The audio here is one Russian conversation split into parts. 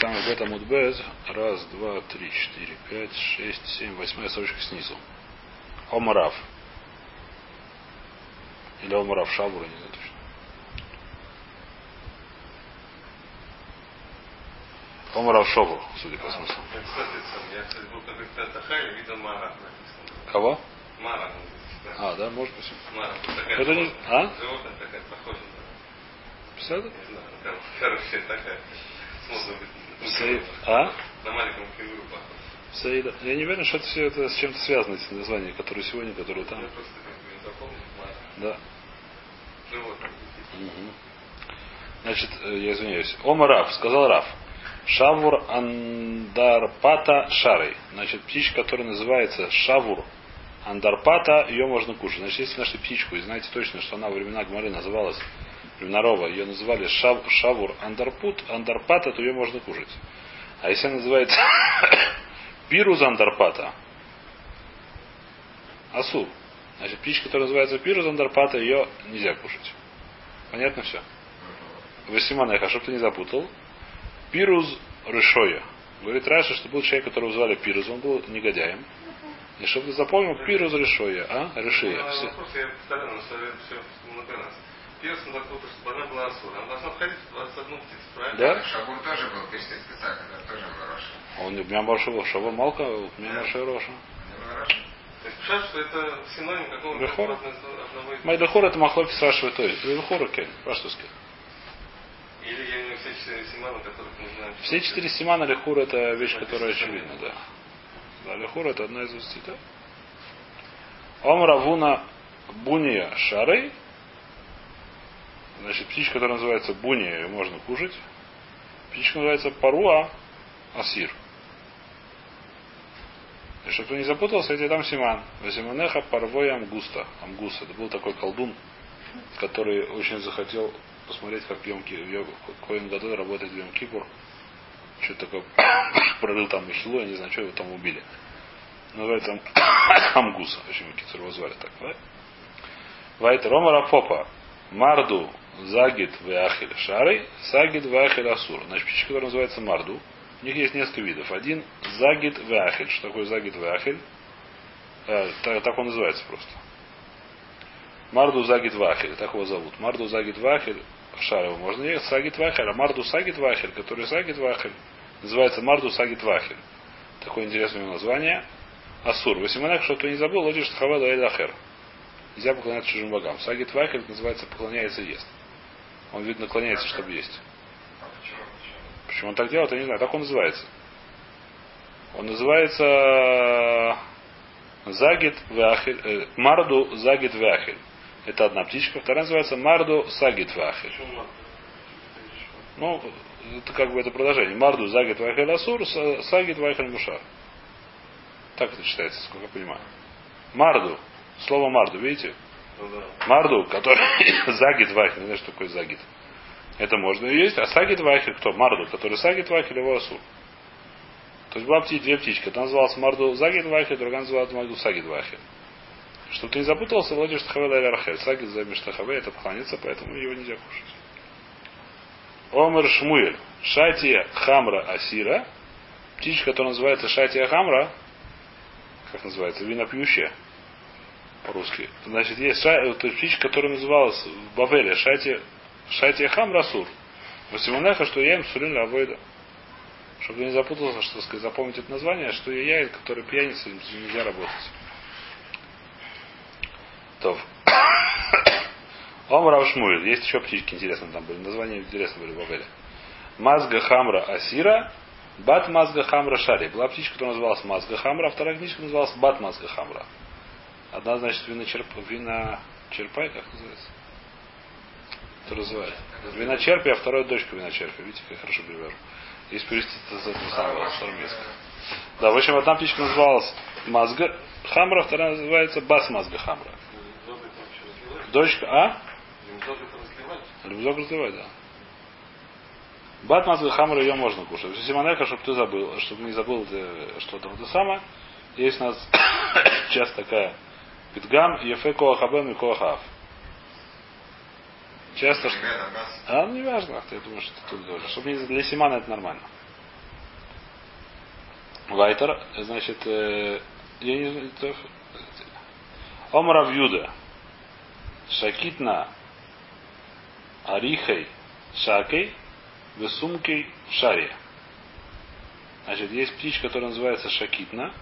там в этом Мудбез. Раз, два, три, четыре, пять, шесть, семь, восьмая строчка снизу. Омарав. Или Омарав Шабура, не знаю точно. Омарав Шобур, судя по смыслу. Кого? Мара. А, да, может быть. Мара. Это не... А? Животное такая, похожа. Писали? Не знаю, короче, такая. А? На маленьком кенгуру. Саида. Я не уверен, что это все это с чем-то связано, эти названия, которые сегодня, которые там. Да. Мгм. Значит, э, я извиняюсь. Ома Раф, сказал Раф. Шавур андарпата шарой. Значит, птичка, которая называется шавур андарпата, ее можно кушать. Значит, если нашли птичку, и знаете точно, что она во времена Гмары называлась Рова, ее называли шав, шавур андарпут, андарпата, то ее можно кушать. А если она называется пирус андарпата, асур. Значит, птичка, которая называется пирус андарпата, ее нельзя кушать. Понятно все? Васиманеха, чтобы ты не запутал. Пируз Рышоя. Говорит Раша, что был человек, которого звали Пируз, он был негодяем. И чтобы ты запомнил, Пируз Рышоя, а? Решия. Ну, Все. Раз. Первый закон, чтобы она была асура. Она должна входить в 21 птицу, правильно? Да? Шабур тоже был пишет специально, да, тоже был Роша. Он у меня большого шова малка, у меня большая роша. То есть, представляешь, что это синоним какого-то одного из... Майдахор это махлоки спрашивает то есть. Бехор кен, паштовский. Или я не все четыре симана, которых мы знаем. Все четыре симана лехур это вещь, которая очевидна, да. Да, лехур это одна из устей, да. Омравуна буния шарей. Значит, птичка, которая называется буния, ее можно кушать. Птичка называется паруа асир. И чтобы ты не запутался, я тебе дам симан. Васиманеха парвоя амгуста. Амгуса. Это был такой колдун, который очень захотел посмотреть, как Йом- Коэн Гадоль работает в Йом Кипур. Что-то такое прорыл там Михилу, я не знаю, что его там убили. Называется Амгуса. Очень Кицур его звали так, да? Вайт Ромара Попа. Марду Загид Веахель Шарой, Сагид Веахель Асур. Значит, птичка, которая называется Марду. У них есть несколько видов. Один Загид Веахель. Что такое Загид Веахель? Э, так, так он называется просто. Марду Загид Вахель, так его зовут. Марду Загид Вахель, Шар его можно есть, Сагид Вахель, а Марду Сагид Вахель, который Сагид Вахель, называется Марду Сагид Вахель. Такое интересное название. Асур. Восемнадцать, что ты не забыл, лодишь Хавада Эль Ахер. Нельзя поклоняться чужим богам. Сагид Вахель называется поклоняется ест. Он, видно, наклоняется, чтобы есть. Почему? Он так делает, я не знаю. Так он называется. Он называется Загид Вахель, э, Марду Загид Вахель. Это одна птичка. Вторая называется Марду Сагид Вахель. Ну, это как бы это продолжение. Марду Загид Вахель Асур, Са- Сагид Вахель Мушар. Так это читается, сколько я понимаю. Марду. Слово Марду, видите? Марду, который Загид Вахель. Не знаю, что такое Загид. Это можно и есть. А Сагид Вахель кто? Марду, который Сагид Вахель его Асур. То есть была птичка, две птички. Одна называлась Марду Загид Вахель, другая называлась Марду Сагид Вахель. Чтобы ты не запутался, владишь Тахавел Аль-Рахель. Сагид за Миштахаве, это поклонится, поэтому его нельзя кушать. Омер Шмуэль. Шатия Хамра Асира. Птичка, которая называется Шатия Хамра. Как называется? Винопьющая. По-русски. Значит, есть ша... то есть птичка, которая называлась в Бавеле Шатия, Шатия Хамра Сур. Васимонеха, что я им сулин авойда. Чтобы не запутался, что сказать, запомнить это название, что я яин, который пьяница, нельзя работать. То. Омрав Шмуэль. Есть еще птички интересные там были. Названия интересные были в Бавеле. Мазга Хамра Асира. Бат Мазга Хамра Шари. Была птичка, которая называлась Мазга Хамра, а вторая книжка называлась Бат Мазга Хамра. Одна, значит, виночерп... виночерпай, как называется? Это называется. Виночерпи, а вторая дочка виночерпи. Видите, как хорошо перевожу. Если перевести с этого самого, с армейского. Да, в общем, одна птичка называлась Мазга Хамра, вторая называется Бас Мазга Хамра. Это? Дочка, а? Это разливать? Да. Бат Мазга Хамра ее можно кушать. Симонека, чтобы ты забыл, чтобы не забыл ты что-то вот это самое. Есть у нас часть такая Питгам, Ефе Коахабем и Коахав. Часто, что... А, ну не важно, ты думаешь, что тут говоришь. Чтобы не- для Симана это нормально. Вайтер, значит, э, я не знаю, Омар Авьюда. Шакитна Арихой Шакой Весумкой Шаре. Значит, есть птичка, которая называется Шакитна.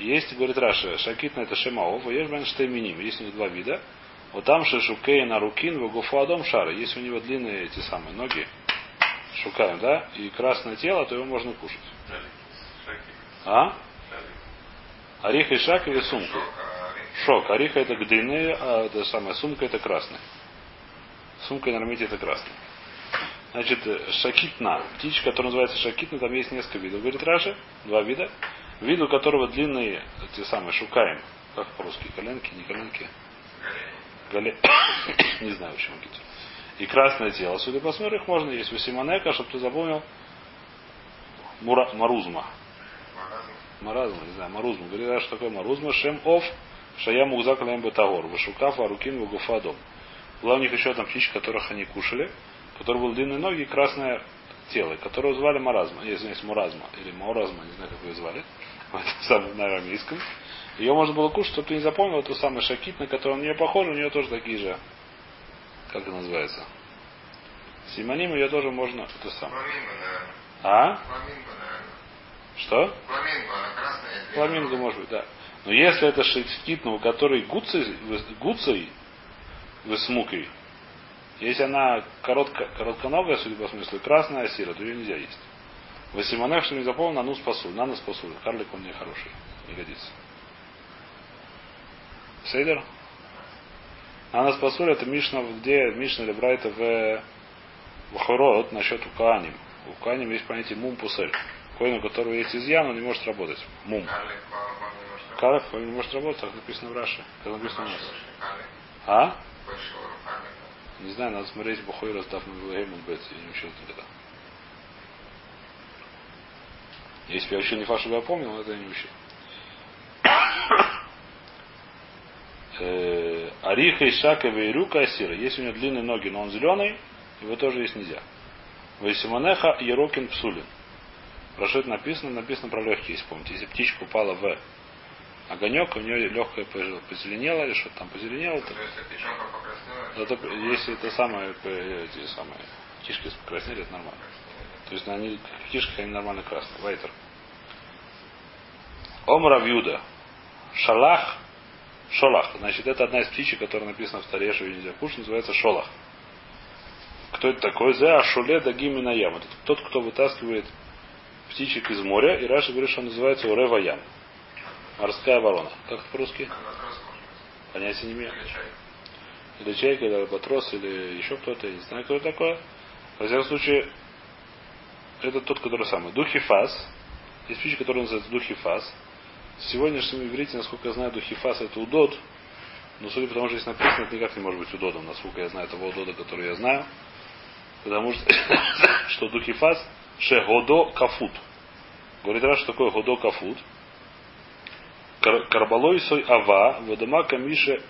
Есть, говорит Раша, Шакитна это Шемаов, а есть Бенштейминим. Есть у них два вида. Вот там Шешукей на Рукин, Вагуфуадом Шара. Если у него длинные эти самые ноги, шукаем, да, и красное тело, то его можно кушать. А? Орех и шаг или сумка? Шок, а. Ореха это длинные, а это самая сумка это красный. Сумка на армите это красный. Значит, э, шакитна. Птичка, которая называется шакитна, там есть несколько видов. Говорит Раша, два вида. Вид, у которого длинные, те самые, шукаем. Как по-русски? Коленки, не коленки? Гале... не знаю, почему какие И красное тело. Судя по смеру, их можно есть. Васиманека, чтобы ты запомнил. Мура... Марузма. Маразм. Маразма, не знаю, марузма. Говорит, а что такое марузма? Шем ов, шая мукзак лаем бетагор, вышукав, арукин, вагуфадом. Была у них еще одна птичка, которых они кушали, у которой были длинные ноги и красное тело, которого звали маразма, извиняюсь, муразма, или мауразма, не знаю, как ее звали, самом на арамейском. Ее можно было кушать, чтобы ты не запомнил, это самый шакит, на который на нее похож, у нее тоже такие же, как это называется, симоним, ее тоже можно, это наверное. А? Фламинго. Что? Фламинго, она красная. Фламинго может быть, да. Но если это шекитна, у которой гуцей, гуцей если она коротко, коротконогая, судя по смыслу, красная сира, то ее нельзя есть. Васиманех, что не запомнил, на ну спасу, на нас спасу. Карлик он не хороший, не годится. Сейдер? На нас спасу это Мишна, где Мишна или Брайта в в Хорот насчет Укааним. У Укааним есть понятие мум пусель. Коин, у которого есть изъян, он не может работать. Мум. Карлик, по-моему, не может работать. Калиф он не может работать, так написано в Раше. Как написано у нас. А? Не знаю, надо смотреть Бухой раздав на Вилгеймон Бетс. Я не учил никогда. Если бы я учил не фаш, чтобы я помнил, но это я не учил. Э, Ариха и Шака Вейрука Асира. Если у него длинные ноги, но он зеленый, его тоже есть нельзя. Вайсиманеха Ерокин Псулин. Про что это написано? Написано про легкие, если помните. Если птичка упала в огонек, у нее легкое позеленело, или что-то там позеленело, то То есть, если это, самое, э, эти самые кишки покраснели, это нормально. То есть они, в кишках они нормально красные. Вайтер. Омра Вьюда. Шалах. Шолах. Значит, это одна из птичек, которая написана в Таре, что нельзя кушать, называется Шолах. Кто это такой? За Ашуле Дагими Наям. Это тот, кто вытаскивает птичек из моря. И Раша говорит, что он называется Урева Ям. Морская ворона. Как это по-русски? Понятия не имею. Или чай. Или чайка, или альбатрос, или еще кто-то, я не знаю, кто это такое. Во всяком случае, это тот, который самый. Духифас. Есть птичка, которая называется духифас. В сегодняшнем иврите, насколько я знаю, духифас это удод. Но судя по тому, что здесь написано, это никак не может быть удодом, насколько я знаю того удода, который я знаю. Потому что, что духифас шегодо кафут. Говорит раз, что такое годо кафут. Кар- Карбалой сой ава, водома камише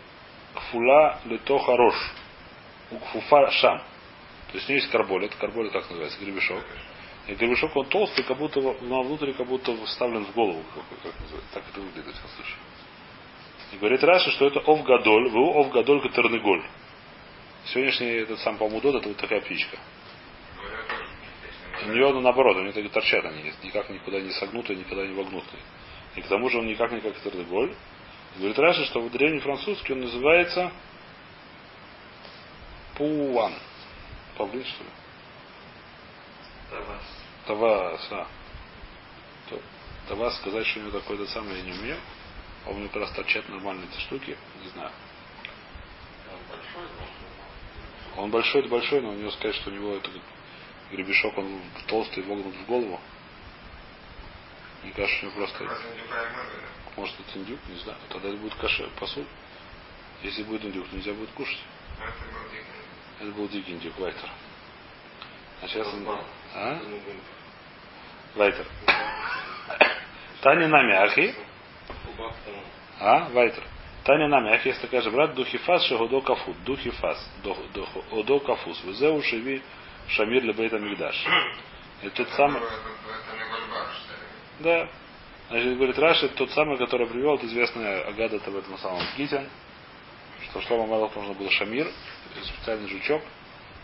кфула лето хорош. У кфуфа шам. То есть у него есть карболет. Карболет как называется? Гребешок. И гребешок он толстый, как будто но внутри как будто вставлен в голову. Как. Так это выглядит, в всяком случае. И говорит Раша, что это овгадоль, вы овгадоль катерныголь. Сегодняшний этот сам помудот, это вот такая птичка. У нее наоборот, у нее так и торчат они, никак никуда не согнутые, никогда не вогнутые. И к тому же он никак не как Тердеголь. Говорит Раша, что в древний французский он называется Пуан. Павлин, что ли? Тавас. А. То- Тавас сказать, что у него такой-то самый я не умею. А у него как раз торчат нормальные эти штуки, не знаю. Он большой, это большой, но у него сказать, что у него это гребешок, он толстый, вогнут в голову. Мне кажется, у него просто... Да? Может это индюк, не знаю. Тогда это будет каша посуд. Если будет индюк, нельзя будет кушать. Но это был дикий. Это был дикий индюк, Вайтер. А сейчас... он- А? Вайтер. Таня на мяхи. Кубак там. А? Вайтер. Таня на мяхи. Есть такая же брат. Духифас шегодо кафут. Духифас. Одо кафус. Везеу шеви шамир лебейта мигдаш. Это тот самый... Да. Значит, говорит, Раши, тот самый, который привел, это известная Агада в этом самом Гитин, что Шлома Мелах нужно был Шамир, специальный жучок,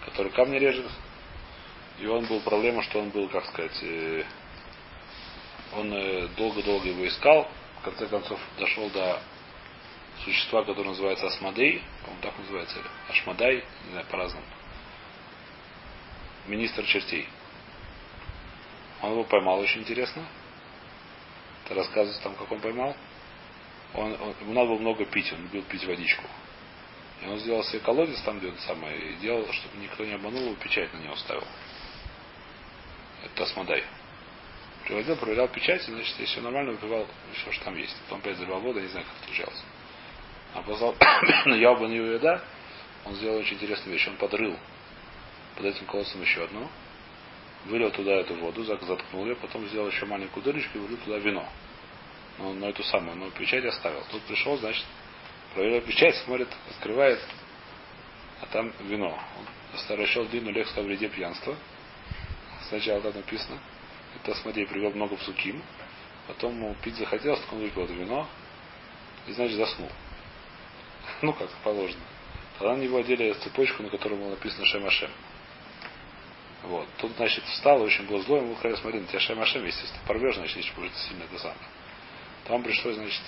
который камни режет. И он был проблема, что он был, как сказать, э, он э, долго-долго его искал, в конце концов дошел до существа, которое называется Асмадей, по-моему, так называется, или Ашмадай, не знаю, по-разному. Министр чертей. Он его поймал очень интересно. Это рассказывается там, как он поймал. Он, он, ему надо было много пить, он любил пить водичку. И он сделал себе колодец там, где он самый, и делал, чтобы никто не обманул его, печать на него ставил. Это Тасмадай. Приводил, проверял печать, значит, если все нормально, выпивал все, что там есть. Потом опять заливал воду, не знаю, как это случалось. А позвал на Ялбан Юеда, он сделал очень интересную вещь. Он подрыл под этим колодцем еще одну, вылил туда эту воду, заткнул ее, потом сделал еще маленькую дырочку и вылил туда вино. Но, но эту самую, но печать оставил. Тут пришел, значит, проверил печать, смотрит, открывает, а там вино. Он расчел длинную лекцию о вреде пьянства. Сначала там написано. Это, смотри, привел много псуким. Потом пить захотелось, так он выпил это вино. И, значит, заснул. Ну, как положено. Тогда на него одели цепочку, на которой было написано Шем Ашем. Вот. Тут, значит, встал, очень был злой, ему сказали, смотри, на тебя Шем Ашем, естественно, порвешь, значит, если будет сильно это самое. Там пришлось, значит,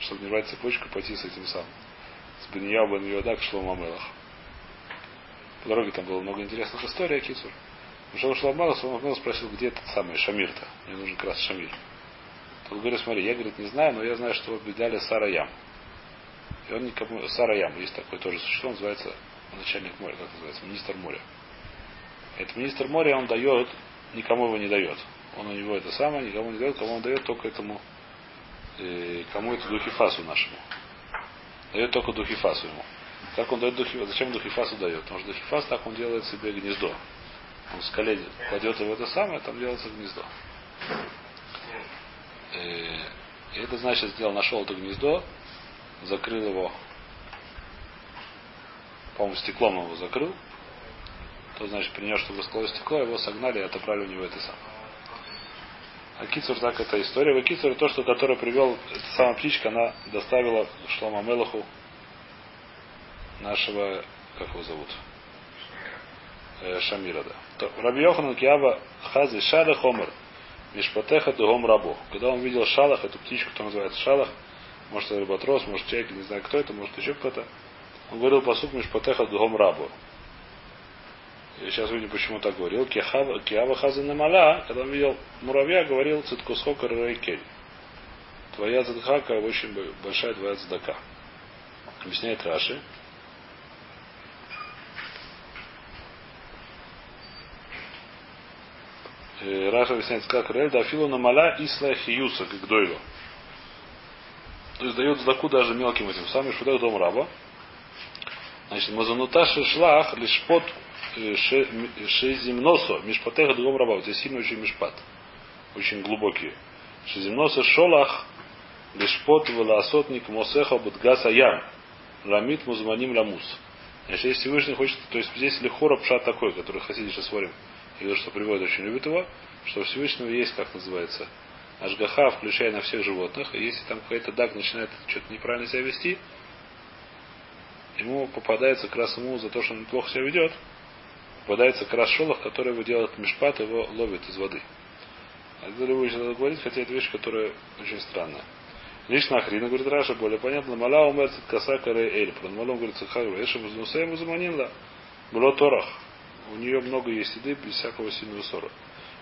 чтобы не рвать цепочку, пойти с этим самым. С Беньяу Бен Йода к Шлому Амелах. По дороге там было много интересных историй о. Пришел Шлому Амелах спросил, где этот самый Шамир-то. Мне нужен как раз Шамир. Тот говорит, смотри, я, говорит, не знаю, но я знаю, что его дали Сара Ям. И он никому... Сара Ям, есть такое тоже существо, называется начальник моря, как называется, министр моря. Этот министр моря, он дает, никому его не дает. Он у него это самое, никому не дает, кому он дает только этому, э, кому это Духифасу нашему. Дает только Духифасу ему. Как он дает Духифасу? Зачем Духифасу дает? Потому что Духифас так он делает себе гнездо. Он в скале кладет его это самое, там делается гнездо. Э, и это значит, сделал, нашел это гнездо, закрыл его, по-моему, стеклом его закрыл, то значит принес, чтобы скло стекло, его согнали и отобрали у него это самое. А Кицур так эта история. В Кицур то, что который привел, эта самая птичка, она доставила Шлома Мелаху нашего, как его зовут? Э, Шамира, да. Раби Йоханан Киава Хази Шада Хомер. Мишпатеха Дугом Рабо. Когда он видел Шалах, эту птичку, которая называется Шалах, может это Рыбатрос, может человек, не знаю кто это, может еще кто-то, он говорил посук Мишпатеха Дугом Рабо. Я сейчас увидим, почему так говорил. Киава Хаза Намала, когда он видел муравья, говорил Циткусхока Рейкель. Твоя задхака очень большая твоя задака. Объясняет Раши. Раша объясняет, как Рель Дафилу Намала Исла Хиюса, как Дойло. То есть дает задаку даже мелким этим самым шудах дом раба. Значит, Мазануташи шлах лишь под Шезимносо, Мишпатеха другом раба. Здесь сильно очень мишпат. Очень глубокие. Шезимносо шолах, Лишпот Веласотник Мосеха Будгаса Ям. Рамит Музманим Ламус. Значит, если Всевышний хочет, то есть здесь лихора пшат такой, который Хасиди сейчас говорим, и то, что приводит, очень любит его, что у Всевышнего есть, как называется, Ашгаха, включая на всех животных, и если там какой-то даг начинает что-то неправильно себя вести, ему попадается как раз ему за то, что он плохо себя ведет, попадается как раз шолох, который его делает мешпат, его ловит из воды. А это любой человек говорит, хотя это вещь, которая очень странная. Лично Ахрина, говорит Раша, более понятно. Мала умер коса каре эль. Про Малом говорит, Цахару, эша музнусеем заманила. Было торах. У нее много есть еды без всякого сильного ссора.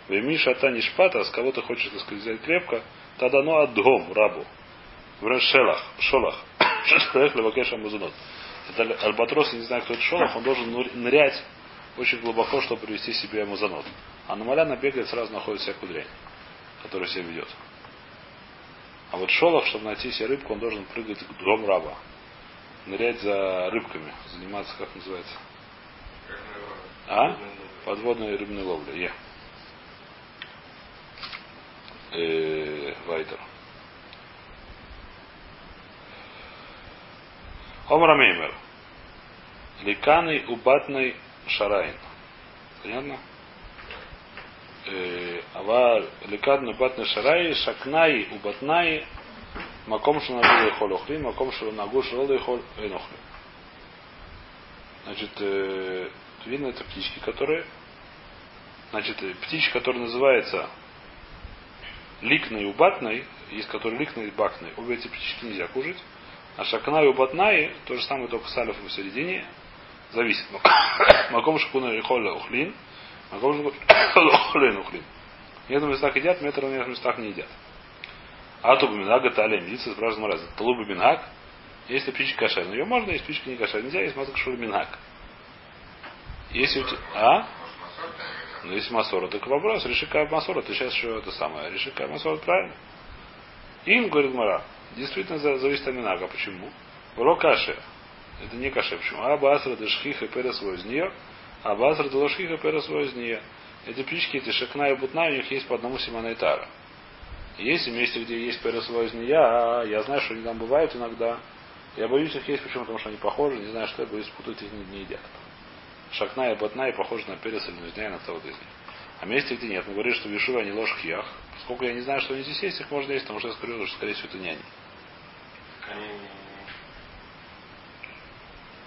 Веми шата не шпата, а с кого ты хочешь, так сказать, взять крепко, тогда ну адгом, рабу. В шелах, шолах. Шелах левакеша музунот. Это альбатрос, не знаю, кто это шолах, он должен нырять очень глубоко, чтобы привести себе музанот. А на маляна бегает, сразу находит всякую дрянь, которая себя ведет. А вот шолох, чтобы найти себе рыбку, он должен прыгать к дом раба. Нырять за рыбками. Заниматься, как называется? А? Подводная рыбная ловля. Е. Э, Вайтер. Омра Меймер. Ликаный убатный шарайн. Понятно? Э, а Ва ликадну батны шараи, шакнаи у батнаи, маком шанагу лейхоль охли, маком шанагу шанагу лейхоль эйнохли. Значит, видно, это птички, которые Значит, птичка, которая называется ликной и убатной, есть которые ликной и бакной, обе эти птички нельзя кушать. А шакна и убатнаи, то же самое, только с в середине, зависит. Маком шакуна и холля ухлин, маком шакуна ухлин ухлин. В некоторых местах едят, в некоторых местах не едят. А то буминага талия медиция спрашивает раз. Талуба бинхак, если птичка кошерная, ее можно, если птичка не кошерная, нельзя, есть мазак шур бинхак. Если у тебя... А? Ну, если Масора, так вопрос, реши как Масора, ты сейчас еще это самое, реши как Масора, правильно? Им, говорит Мара, действительно за- зависит от Минага. Почему? Уро каши. Это не каши. Почему? А басра дешхиха перес из а басра дешхиха перес из. Эти птички, эти шакна и бутна, у них есть по одному семена и тара. Есть месте, где есть перес из нее, а я знаю, что они там бывают иногда. Я боюсь их есть, почему? Потому что они похожи, не знаю, что я боюсь путать их не едят. Шакна и ботна и похожи на перец или нуздня и на того из них. А месте, где нет, мы говорим, что в Ешуве они ложь хьях. Поскольку я не знаю, что они здесь есть, их можно есть, потому что я скажу, что, скорее всего, это не они.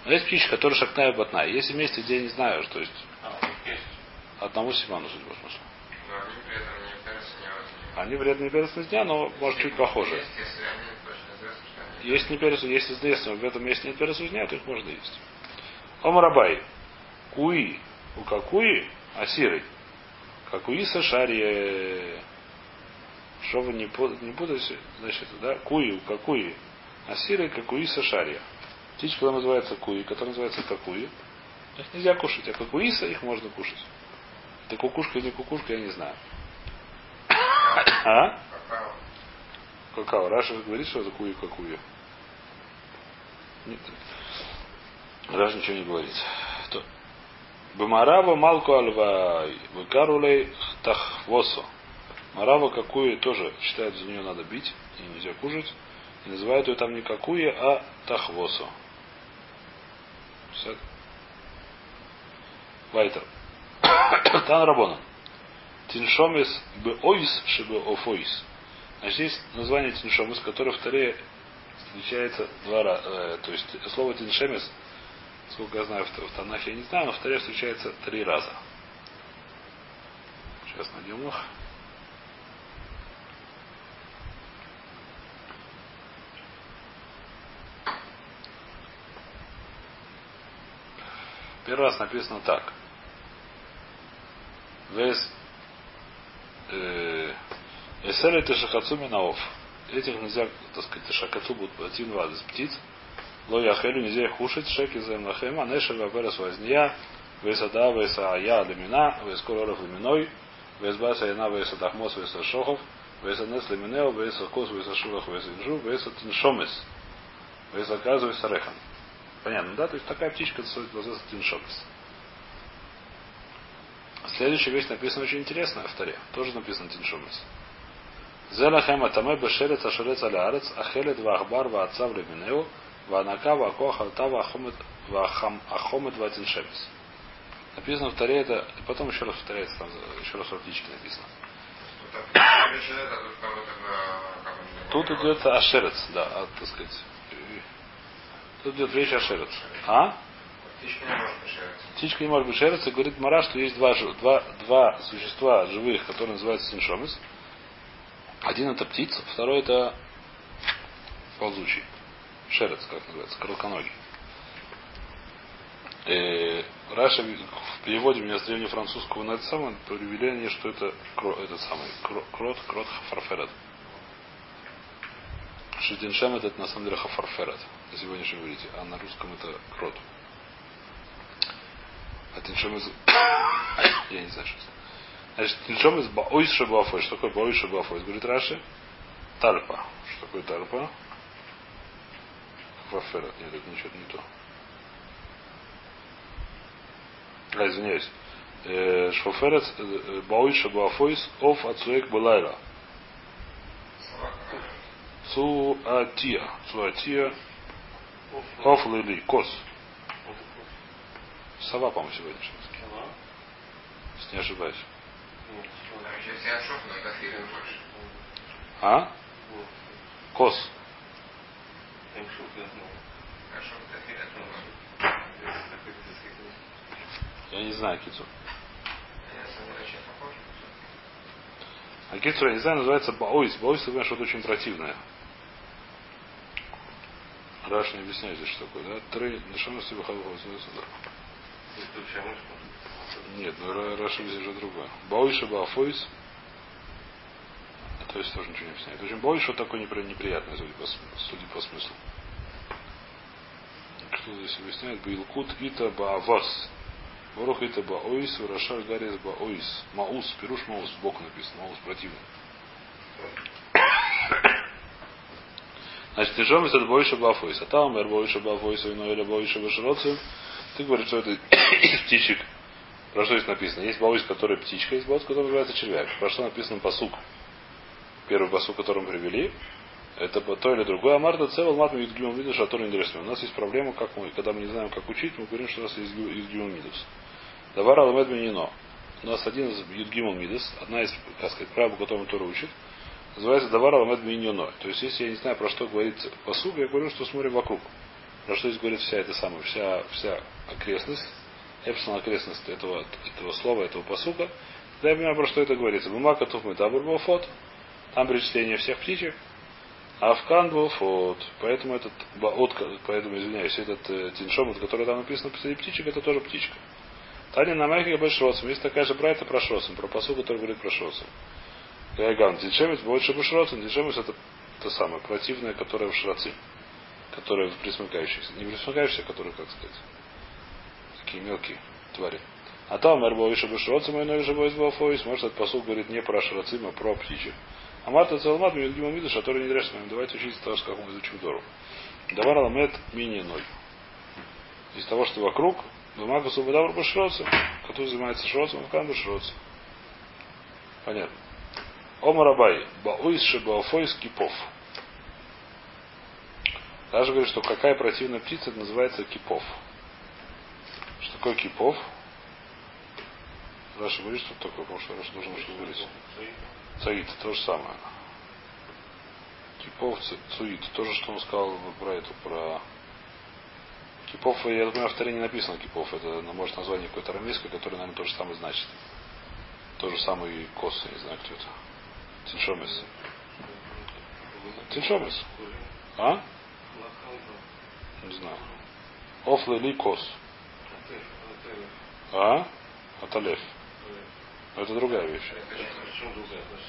Но есть птичка, которая шакна и ботна. Есть месте, где я не знаю, то есть одному Симану, судя по смыслу. Они перец, вредные перец нуздня, но может чуть похожи. Есть, если что не перец, если известно, в этом месте нет перец нуздня, то их можно есть. Омарабай. Куи. У какуи? Асирой. Какуи сашария. Что вы не, не путаете, значит, да? Куи, у какуи. Асирой, какуи сашария. Птичка которая называется куи, которая называется какуи. Их нельзя кушать, а какуиса их можно кушать. Это кукушка или не кукушка, я не знаю. А? Какао. Раша говорит, что это кую какую. Раша ничего не говорит. Бамарава малку альва выкарулей тахвосо. Марава какую тоже считают, за нее надо бить и нельзя кушать. И называют ее там не какую, а тахвосо. Вайтер. Тан Рабона. Тиншомис бы ойс шибы офойс. Значит, есть название тиншомис, которое в Таре встречается два раза. то есть слово тиншемис, сколько я знаю в, Танахе, я не знаю, но в Таре встречается три раза. Сейчас найдем их. Первый раз написано так. Вес Эсели ты шахацу минаов. Этих нельзя, так сказать, шакацу будут вад из птиц. Ло яхелю нельзя их кушать, шеки за млахема, нешель ваперес возния, весада веса вескор оров леминой, весбаса яна веса тахмос веса шохов, веса нес леминео, веса кос веса шулах веса инжу, веса тиншомес, веса казу веса рехан. Понятно, да? То есть такая птичка называется тиншомес. Следующая вещь написана очень интересная в Таре. Тоже написано Тиншумис. Зелахем атаме бешерец ашерец алярец, ахелет вахбар ваатцав леминеу, ванака вакох алта вахомет ватиншемис. Написано в Таре это, потом еще раз повторяется, там еще раз в птичке написано. Тут идет, ашерец, да, а, так сказать. Тут идет речь ашерец. А? Птичка не может пошериться. Птичка не может быть шерец, и говорит Мара, что есть два, два, два существа живых, которые называются синшомис. Один это птица, второй это ползучий. Шерец, как называется, коротконогий. Э, Раша в переводе у меня с древнефранцузского на это самое привели что это кро- этот самый кро- крот, крот хафарферет. Шитиншем это на самом деле хафарферет, на сегодняшнем говорите, а на русском это крот. А тиншом из... Я не знаю, что это. Значит, тиншом из баойс шабафой. Что такое баойс шабафой? Говорит Раши. Тальпа. Что такое тальпа? Вафера. Нет, это ничего не то. А, извиняюсь. Э, Шоферец э, баойс шабафойс оф ацуэк балайла. Собака. Цуатия. Цуатия. Оф лили. Кос. Сова, по-моему, сегодня. Если не ошибаюсь. Там Если я не знаю кицу. Я сам очень похож. А кицу, я не знаю, называется баойс. Баойс, ты понимаешь, что-то очень противное. Раш не объясняет здесь, что такое, да? Тры, нашамности выхода сюда. Летучая мышь, может. Нет, ну Ра- Раша здесь же другое. Баойша баафойс. То есть тоже ничего не объясняет. Общем, баойш что такое непри- неприятное, судя по, судя по смыслу. Что здесь объясняет? Билкут ита баавас. Ворох ита баоис, урашар гарис баоис. Маус, пируш маус, бок написано. Маус противный. Значит, тяжелый это бойша бафойс. А там эр бойша бафойс, ино или бойша башроцию. Ты говоришь, что это птичек. Про что здесь написано? Есть баойс, который птичка, есть баойс, который называется червяк. Про что написано посук? Первый посук, который мы привели. Это то или другое. Амарда цевал мат юдгимум мидус, а не У нас есть проблема, как мы, когда мы не знаем, как учить, мы говорим, что у нас есть юдгимум мидус. Давар аламед минино. У нас один из юдгимум мидус, одна из, как сказать, прав, по которому Тора учит, называется Давар аламед миньоно. То есть, если я не знаю, про что говорит посук, я говорю, что смотрим вокруг. Про что здесь говорит вся эта самая, вся, вся окрестность, эпсилон окрестность этого, этого слова, этого посука. Да я про что это говорится. Бумака туфмы табур фот. Там перечисление всех птичек. А в Кан был. Поэтому этот баот, поэтому, извиняюсь, этот э, тиншомот, который там написано посреди птичек, это тоже птичка. Таня на Майхе Башроцем. Есть такая же брайта про Шроцем, про посуду, который говорит про Шроцем. Гайган, Тиншемец больше Башроцем. Тиншемец это то самое, противное, которое в Шраце. Которое в присмыкающихся. Не присмыкающихся, а которые, как сказать, такие мелкие твари. А там Эрбовиша Башроцем, и Новиша Бойсбафоис, может, этот посуд говорит не про Шрацим, а про птичек. А Марта Целмат Мидгима Мидуш, который не вами. Давайте учиться того, как мы изучим Дору. Давар Ламет мини ноль. Из того, что вокруг, Бумага Субадавр Башроцем, который занимается Шроцем, Кан Башроцем. Понятно. Омарабай, Бауис Шебаофойс Кипов. Даже говорит, что какая противная птица, это называется кипов. Что такое кипов? Раша говорит, что такое, потому что Раша должен что говорить. Цаид, то же самое. Кипов, цуид, то же, что он сказал про эту, про Кипов, я думаю, в авторе не написано Кипов. Это, ну, может, название какое-то арамейское, которое, наверное, то же самое значит. То же самое и Кос, я не знаю, кто это. Тиншомес. Тиншомес. А? Не знаю. Офлы ли Кос. А? Аталев. Это другая вещь.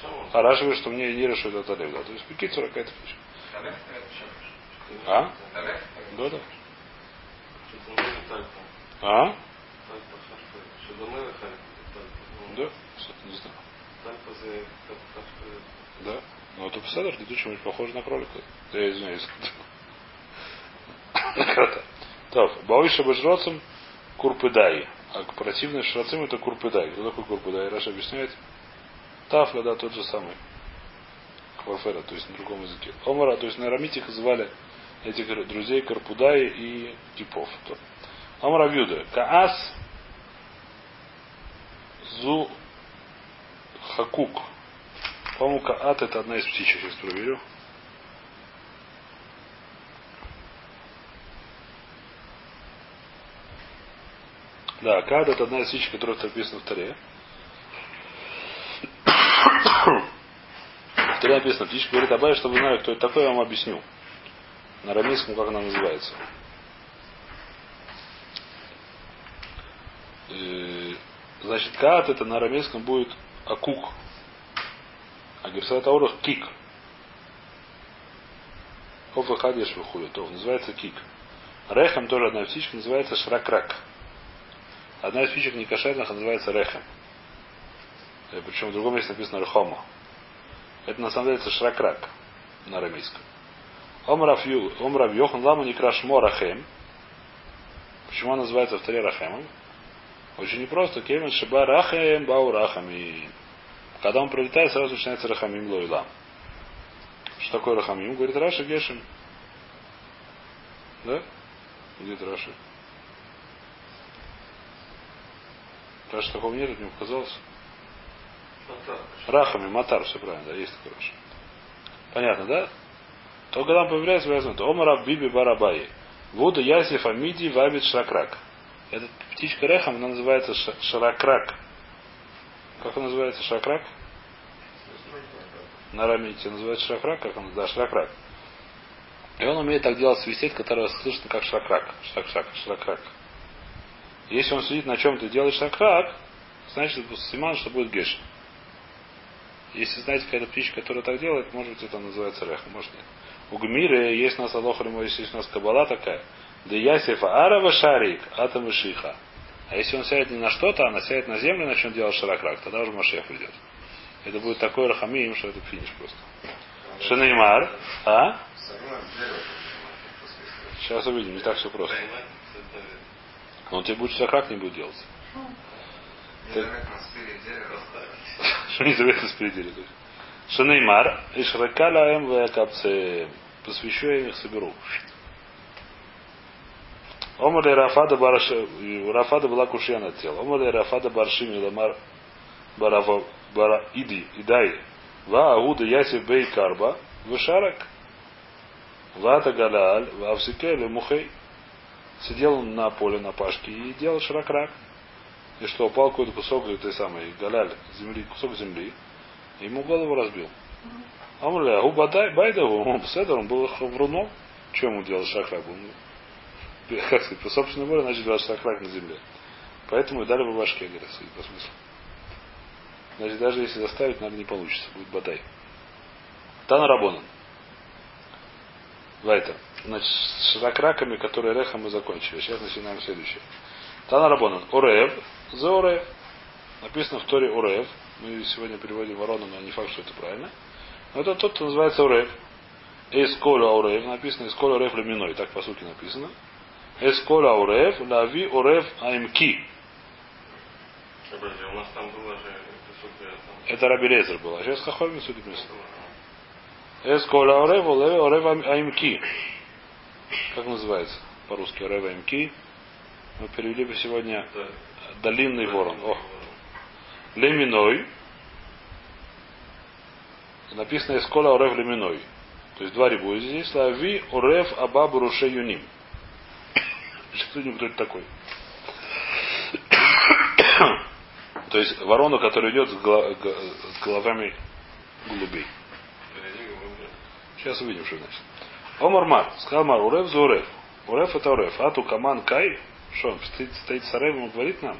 То? А Раша говорит, что мне не решит это Аталев. Да. То есть Пикицура какая-то вещь. Талев это еще. А? Талев? Да, да. А? Что. Да? Не знаю. Да. Ну, это Пседр, летучий похож на кролика. Да, я извиняюсь. Круто. Так, Баойша Бажроцем Курпыдай. А противный Шрацим это Курпыдай. Кто такой Курпыдай? Раша объясняет. Тафля, да, тот же самый. Квафера, то есть на другом языке. Омара, то есть на арамите их звали этих друзей Карпудай и Кипов. То. Омара Вьюда. Каас Зу Хакук. По-моему, Каат это одна из птичек, сейчас проверю. Да, Каат это одна из птичек, которая написана в Таре. В Таре написано, птичка говорит, Абай, чтобы вы знали, кто это такой, я вам объясню. На арамейском, как она называется. Э, Значит, Каат это на арамейском будет Акук. А Герсат Аурах Кик. Офа Хадеш выходит. Называется Кик. Рехем тоже одна птичка называется Шракрак. Одна из птичек некошерных называется Рехем. Э, Причем в другом месте написано Рехома. Это на самом деле это Шракрак на арамейском. Омрав Йохан Лама Некрашмо Рахем. Почему он называется в Таре Рахемом? Очень непросто. Кевин Шиба Рахем Бау Рахами. Когда он пролетает, сразу начинается Рахамим Лойлам. Что такое Рахамим? Говорит Раша Гешем. Да? Где это Раша? Раша такого нет, мне показалось. Рахами, Матар, все правильно, да, есть Раши. Понятно, да? То, когда он появляется, возьмет. Омара Биби Барабаи. Вуда Ясиф Амиди Вабит Шакрак. Эта птичка Рехам, она называется ша- Шаракрак. Как она называется? Шакрак? На арамите называется шакрак, как он? Да, шакрак. И он умеет так делать свистеть, которое слышно как шакрак. Шак-шак, шакрак. Если он сидит на чем-то и делает шакрак, значит, симан, что будет геш. Если знаете какая-то птичка, которая так делает, может быть, это называется реха, может нет. У Гмиры есть у нас Алохримо, есть у нас Кабала такая. Да Ясифа Арава Шарик, Атам Шиха. А если он сядет не на что-то, а она сядет на землю и начнет делать шаракрак, тогда уже Машех придет. Это будет такой рахамиим, что это финиш просто. Шанеймар. А? Сейчас увидим, не так все просто. Но он тебе будет шакрак не будет делать. Что не заветно спереди. Шанеймар. И шракаля эм векапце. Посвящу я их соберу. Омар Рафада Бараш... У Рафада была кушья на тело. Омар Рафада Баршими Ламар Барава Бара Иди Идай. Ва Агуда Ясив Бей Карба Вышарак. Вата Галяль Вавсикеле Мухей. Сидел он на поле на пашке и делал шаракрак. И что, упал какой-то кусок этой самой галяль земли, кусок земли, и ему голову разбил. Амрля, губадай, байдагу, он седер, он был вруном. Чем ему делал шакрак? Он, как сказать, по собственной воле начал делать шакрак на земле. Поэтому и дали по башке, говорят, судя по смыслу. Значит, даже если заставить, наверное, не получится. Будет бадай. Тана Рабонан. Вайтер. Значит, с шакраками, которые рехом мы закончили. Сейчас начинаем следующее. Тана Рабонан. Орев. За Орев. Написано в Торе Орев. Мы сегодня переводим ворона, но не факт, что это правильно. Но это тот, кто называется Орев. Эсколя Орев. Написано Эсколя Орев Леминой. Так по сути написано. Эсколя Орев. Лави Орев Аймки. У нас там было же. Это Раби Лезер был. А сейчас Хахомин судит место. Эсколя Орев, Орев Аймки. Как называется по-русски Орев Аймки? Мы перевели бы сегодня Да. Долинный ворон. О. Леминой. Написано Эскола Орев Леминой. То есть два рибуя здесь. Лави Орев Абабу Руше Юним. Что кто это такой? То есть ворона, которая идет с, головами голубей. Сейчас увидим, что значит. Омар Мар. Сказал Мар, Урев за Урев. Урев это Урев. Ату Каман Кай. Что он стоит, стоит с Аревом и говорит нам?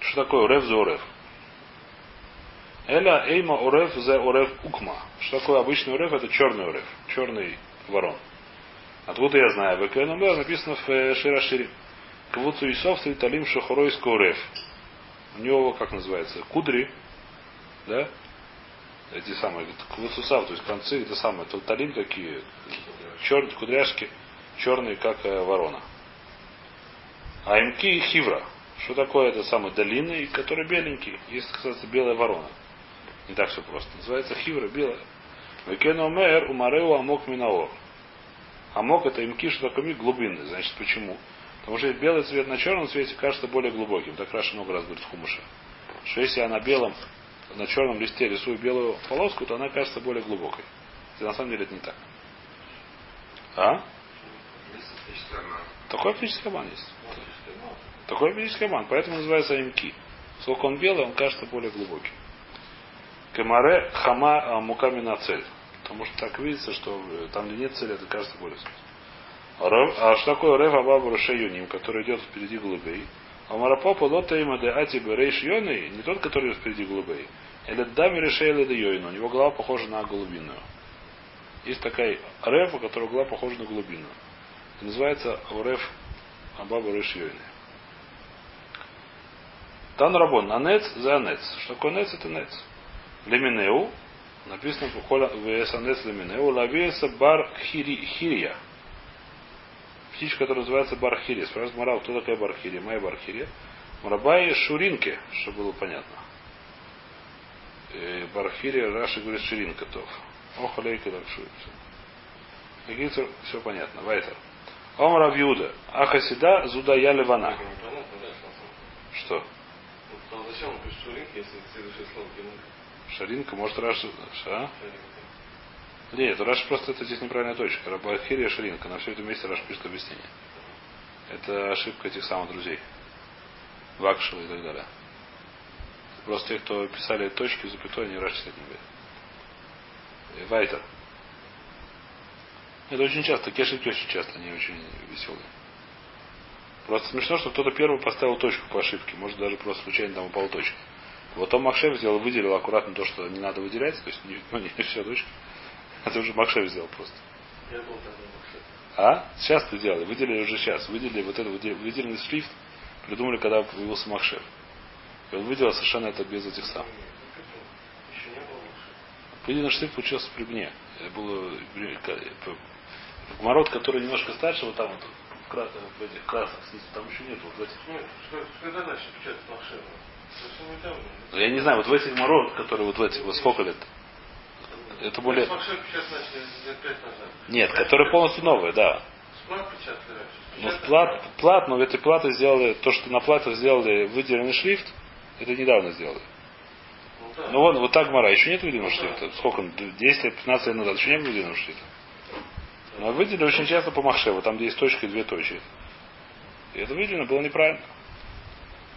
Что такое Урев за Урев? Эля Эйма Урев за Урев Укма. Что такое обычный Урев? Это черный Урев. Черный ворон. Откуда я знаю? В Эквенумер написано в э, Широшире. Квуцу Исов Талим Шахоройско Урев. У него, как называется, кудри, да? Эти самые, квуцусав, то есть концы, это самое, талим какие, черные кудряшки, черные, как э, ворона. А имки и хивра. Что такое это самое долины, которые беленькие? Есть, кстати, белая ворона. Не так все просто. Называется хивра, белая. Векена умер умареу амок минаор. Амок это имки, что такое миг глубинный. Значит, почему? Потому что белый цвет на черном цвете кажется более глубоким. Так Раша много раз говорит в. Что если я на белом, на черном листе рисую белую полоску, то она кажется более глубокой. Хотя на самом деле это не так. А? Такой оптический обман есть. Такой оптический обман. Поэтому называется имки. Сколько он белый, он кажется более глубокий. Кемаре хама а, муками на цель. Потому что так видится, что э, там, где нет цели, это кажется более сложно. А что такое Рев Абабу Рашаюним, который идет впереди голубей? А Марапопа лота има де ати берейш йоны, не тот, который идет впереди голубей. Или дами де йойну. У него голова похожа на голубиную. Есть такая Рев, у которого голова похожа на голубиную. И называется Рев Абабу Реш Йойны. Тан Рабон, анец за анец. Что такое нец? Это нец. Леминеу, написано в Хола ВС анец леминеу, лавеса бар хири, хирия. Птичка, которая называется бархирия. Спрашивает Марал, кто такая бархирия? Моя бархирия. Марабай шуринки, чтобы было понятно. Э, Бархирия, Раши говорит ширинка тов. Ох, алейка так шуринка. все понятно. Вайтер. Омра Вьюда. Ахасида зуда я непонятно, да, что? А зачем он пишет шуринки, если следующее слово? Шаринка, может Раш... Ша? Шуринка. Нет, Раш просто это здесь неправильная точка. Рабахирия Шаринка. На все это вместе Раш пишет объяснение. Это ошибка этих самых друзей. Вакшева и так далее. Просто те, кто писали точки, запятой, они читать не умеют. Э, Вайтер. Это очень часто, такие ошибки очень часто, они очень веселые. Просто смешно, что кто-то первый поставил точку по ошибке, может даже просто случайно там упал точка. Вот он Макшев сделал, выделил аккуратно то, что не надо выделять, то есть не, ну, не все точки. Это уже Макшев сделал просто. Я был. А? Сейчас ты делали, выделили уже сейчас. Выделили вот это, выделенный шрифт, придумали, когда появился Макшев. И он выделил совершенно это без этих было Макшев. Выделенный шрифт получился при мне. Было Гмарот, который немножко старше, вот там вот в, этих красных снизу, там еще нет, вот в этих. Что- когда начали печатать Макшева? Совсем недавно. Ну, Я не знаю, вот в этих Гмарот, которые вот в этих, вот сколько лет? Это более... Нет, которые полностью новые, да. Печатали- плат, плат, но этой платы сделали, то, что на платах сделали выделенный шрифт, это недавно сделали. Ну да. Ну вон, вот так Мара, еще нет выделенного шрифта. Сколько? он, 10 лет, 15 лет назад еще нет выделенного шрифта. Но выделили очень часто по Махшеву, там где есть точка и две точки. И это выделено было неправильно.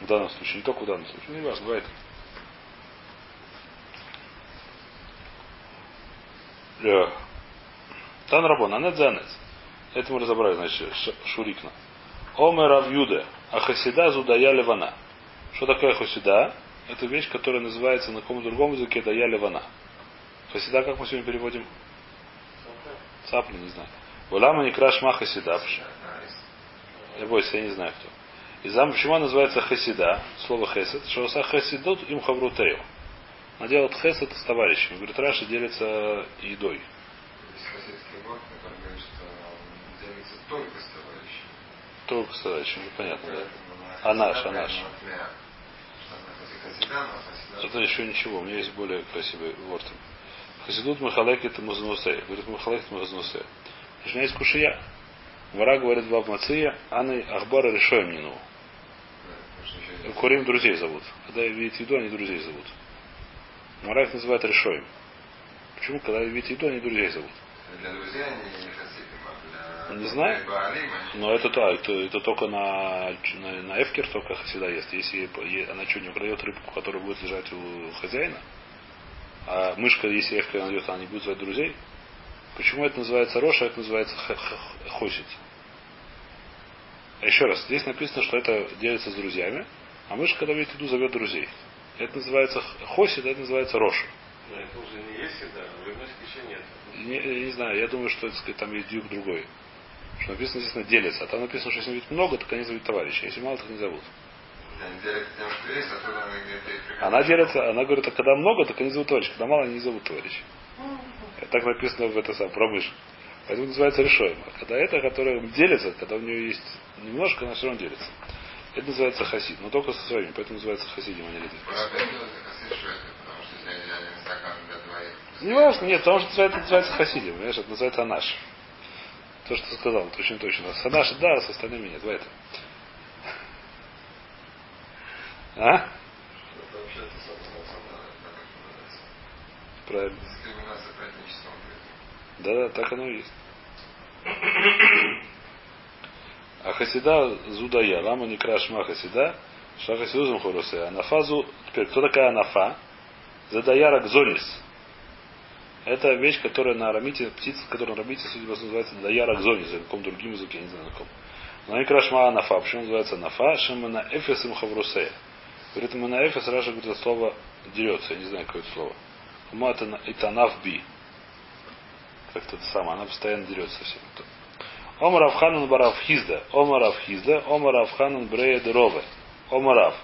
В данном случае, не только в данном случае. Не важно, бывает. Э, Тан Рабон, Анет Занец. Это мы разобрали, значит, Шурикна. Омер Равюде, а Хасида Зудая Левана. Что такое Хасида? Это вещь, которая называется на каком другом языке Дая Левана. Хасида, как мы сегодня переводим? Цапли, не знаю. Улама не краш ма Хасида. Я бойся, я не знаю кто. И зам, почему она называется Хасида? Слово Хесед. Что са Хасидот им хаврутею. Она делает Хесед с товарищами. Говорит, Раша делится едой. Только с товарищем. Только с товарищами, понятно, да? Поэтому А Это еще ничего. У меня есть более красивый ворд. Хасидут Махалекит Мазанусей. Говорит, Махалекит Мазанусей. У меня есть кушия. Вара говорит в Мация, Анны Ахбара решаем Нину. Курим друзей зовут. Когда видят еду, они друзей зовут. Мара их называет решоем. Почему? Когда видят еду, они друзей зовут. Для друзей они не знаю. Но это то, это, это только на, на, на эфкер только всегда ест. Если она что, не украдет рыбку, которая будет лежать у хозяина, а мышка, если эфкер найдет, она не будет звать друзей, почему это называется роша, а это называется хосит? Еще раз, здесь написано, что это делится с друзьями, а мышка, когда видит еду, зовет друзей. Это называется хосит, а это называется роша. Но это уже не есть всегда, в еще нет. Не, не знаю, я думаю, что сказать, там есть дюк другой. Что написано, естественно, делится. А там написано, что если видит много, так они зовут товарища. Если мало, так не зовут. они делятся тем, что есть, а она делится, она говорит, а когда много, так они зовут товарища. Когда мало, они не зовут товарища. Это Так написано в это сам, про мышь. Поэтому называется решоем. А когда это, которое делится, когда у нее есть немножко, она все равно делится. Это называется хасид, но только со своими, поэтому называется хасидим, а не лидер. Не важно, нет, потому что называется, называется хасидим, понимаешь, это называется анаш. То, что сказал, это очень точно. С анаш, да, а с остальными нет. А? Это называется. Правильно. Да, да, так оно и есть. А хасида зудая, лама не крашма хасида, ша хасиду хорусе. Анафазу, теперь, кто такая анафа? Задая ракзонис. Это вещь, которая на арамите, птица, которая на арамите, судя по называется дая ракзонис, на каком другом языке, я не знаю на каком. Но не крашма анафа. Почему называется анафа? Шимана эфес им хаврусе. Говорит, ему на эфес, Раша говорит, это слово дерется, я не знаю, какое это слово. Ума это на- это анаф би. Как-то это самое, она постоянно дерется совсем. Омар Авханан Барав Хизда, Омар Ав Хизда, Омар Авханан Брея Дерове, Омар Ав.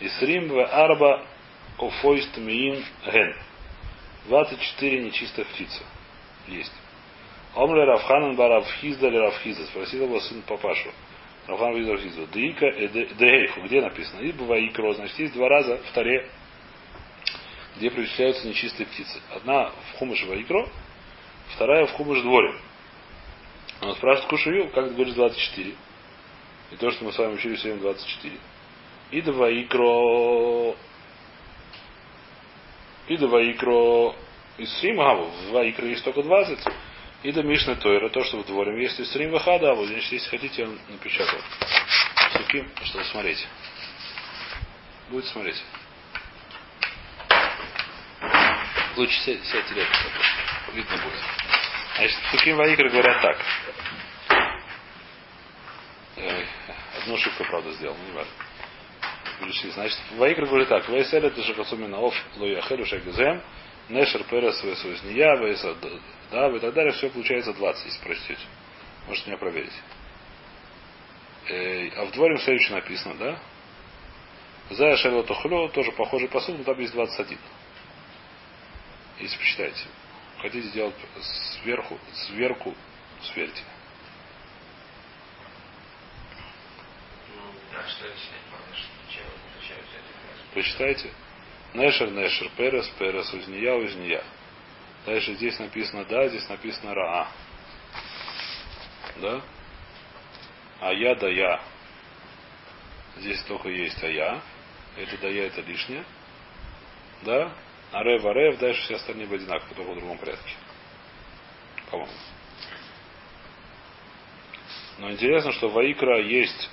Исрим в Арба Офойст Миин Ген. 24 нечистых птицы есть. Омле Равханан Барав Хизда или Равхизда. Спросил его сын папашу. Равхан видел Равхизду. Деика и Дегейху. Где написано? И бывает икро. Значит, есть два раза в таре, где причисляются нечистые птицы. Одна в Хумыш Ваикро, вторая в Хумыш Дворе. Он спрашивает Кушаю, как ты говоришь 24. И то, что мы с вами учили сегодня 24. И два икро... И два икро... Из Срима, в два икро есть только 20. И до Мишны Тойра, то, что в дворе есть из Срим Вахада, а вот значит, если хотите, я напечатал. Суким, чтобы смотреть. Будет смотреть. Лучше сядь, сядьте рядом. Видно будет. Значит, Суким Ваикры говорят так. Одну ошибку, правда, сделал, не важно. Пришли. Значит, Ваикры говорит так. Вайсель это же Хасумина Оф Лояхелю Шагизем, Нешер Перес Весузния, Веса да, и так далее. Все получается 20, если прочтете. Можете меня проверить. А в дворе следующее написано, да? За Шерло Тухлю тоже похожий посуд, но там есть 21. Если почитаете. Хотите сделать сверху, сверху, сверьте. Что это снять можно? Чем отличаются Почитайте. Нешер, Нешер, Перес, Перес, Узния, Узния. Дальше здесь написано да, здесь написано Раа. Да? А я да я. Здесь только есть а я. Это да я, это лишнее. Да? А рев, а рев, дальше все остальные в одинаково, только в другом порядке. По-моему. Но интересно, что в Аикра есть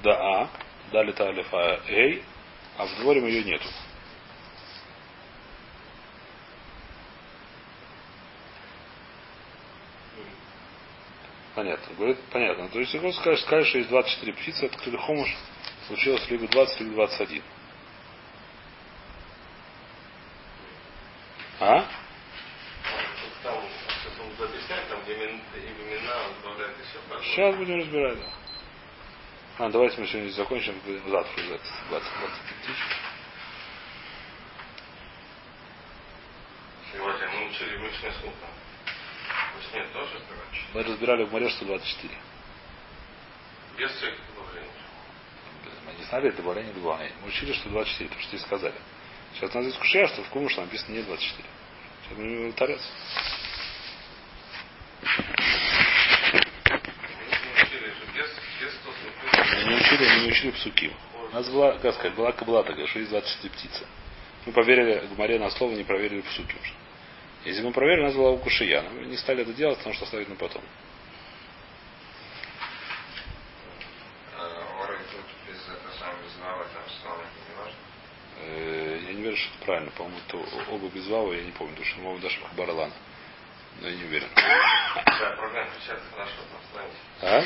да А, дали та алифа Эй, а в дворе ее нету. Понятно. Говорит, понятно. То есть, если скажешь, скажешь, что есть 24 птицы, открыли хомуш, случилось либо 20, либо 21. А? Там, сейчас имена будем разбирать, да. А, давайте мы сегодня закончим, будем завтра уже 20, 20 птичек. Сегодня мы учили Мишне сколько? Нет, тоже, короче. Мы разбирали в море 124. Без всяких добавлений. Мы не знали добавление добавление. Мы учили, что 24, то, что тебе сказали. Сейчас нас здесь кушая, что в Кумуше написано не 24. Сейчас мы будем повторяться. Мы учили же без, без 100 Мы не учили, псуким. У нас была, как сказать, была кабла такая, что есть 24 птицы. Мы поверили Гмаре на слово, не проверили псуким. Если мы проверили, у нас была укушия. Но мы не стали это делать, потому что оставить на потом. Вала, важно. Э, Я не верю, что это правильно. По-моему, то оба без вава, я не помню, потому что, по-моему, даже Баралана. Но я не уверен. А?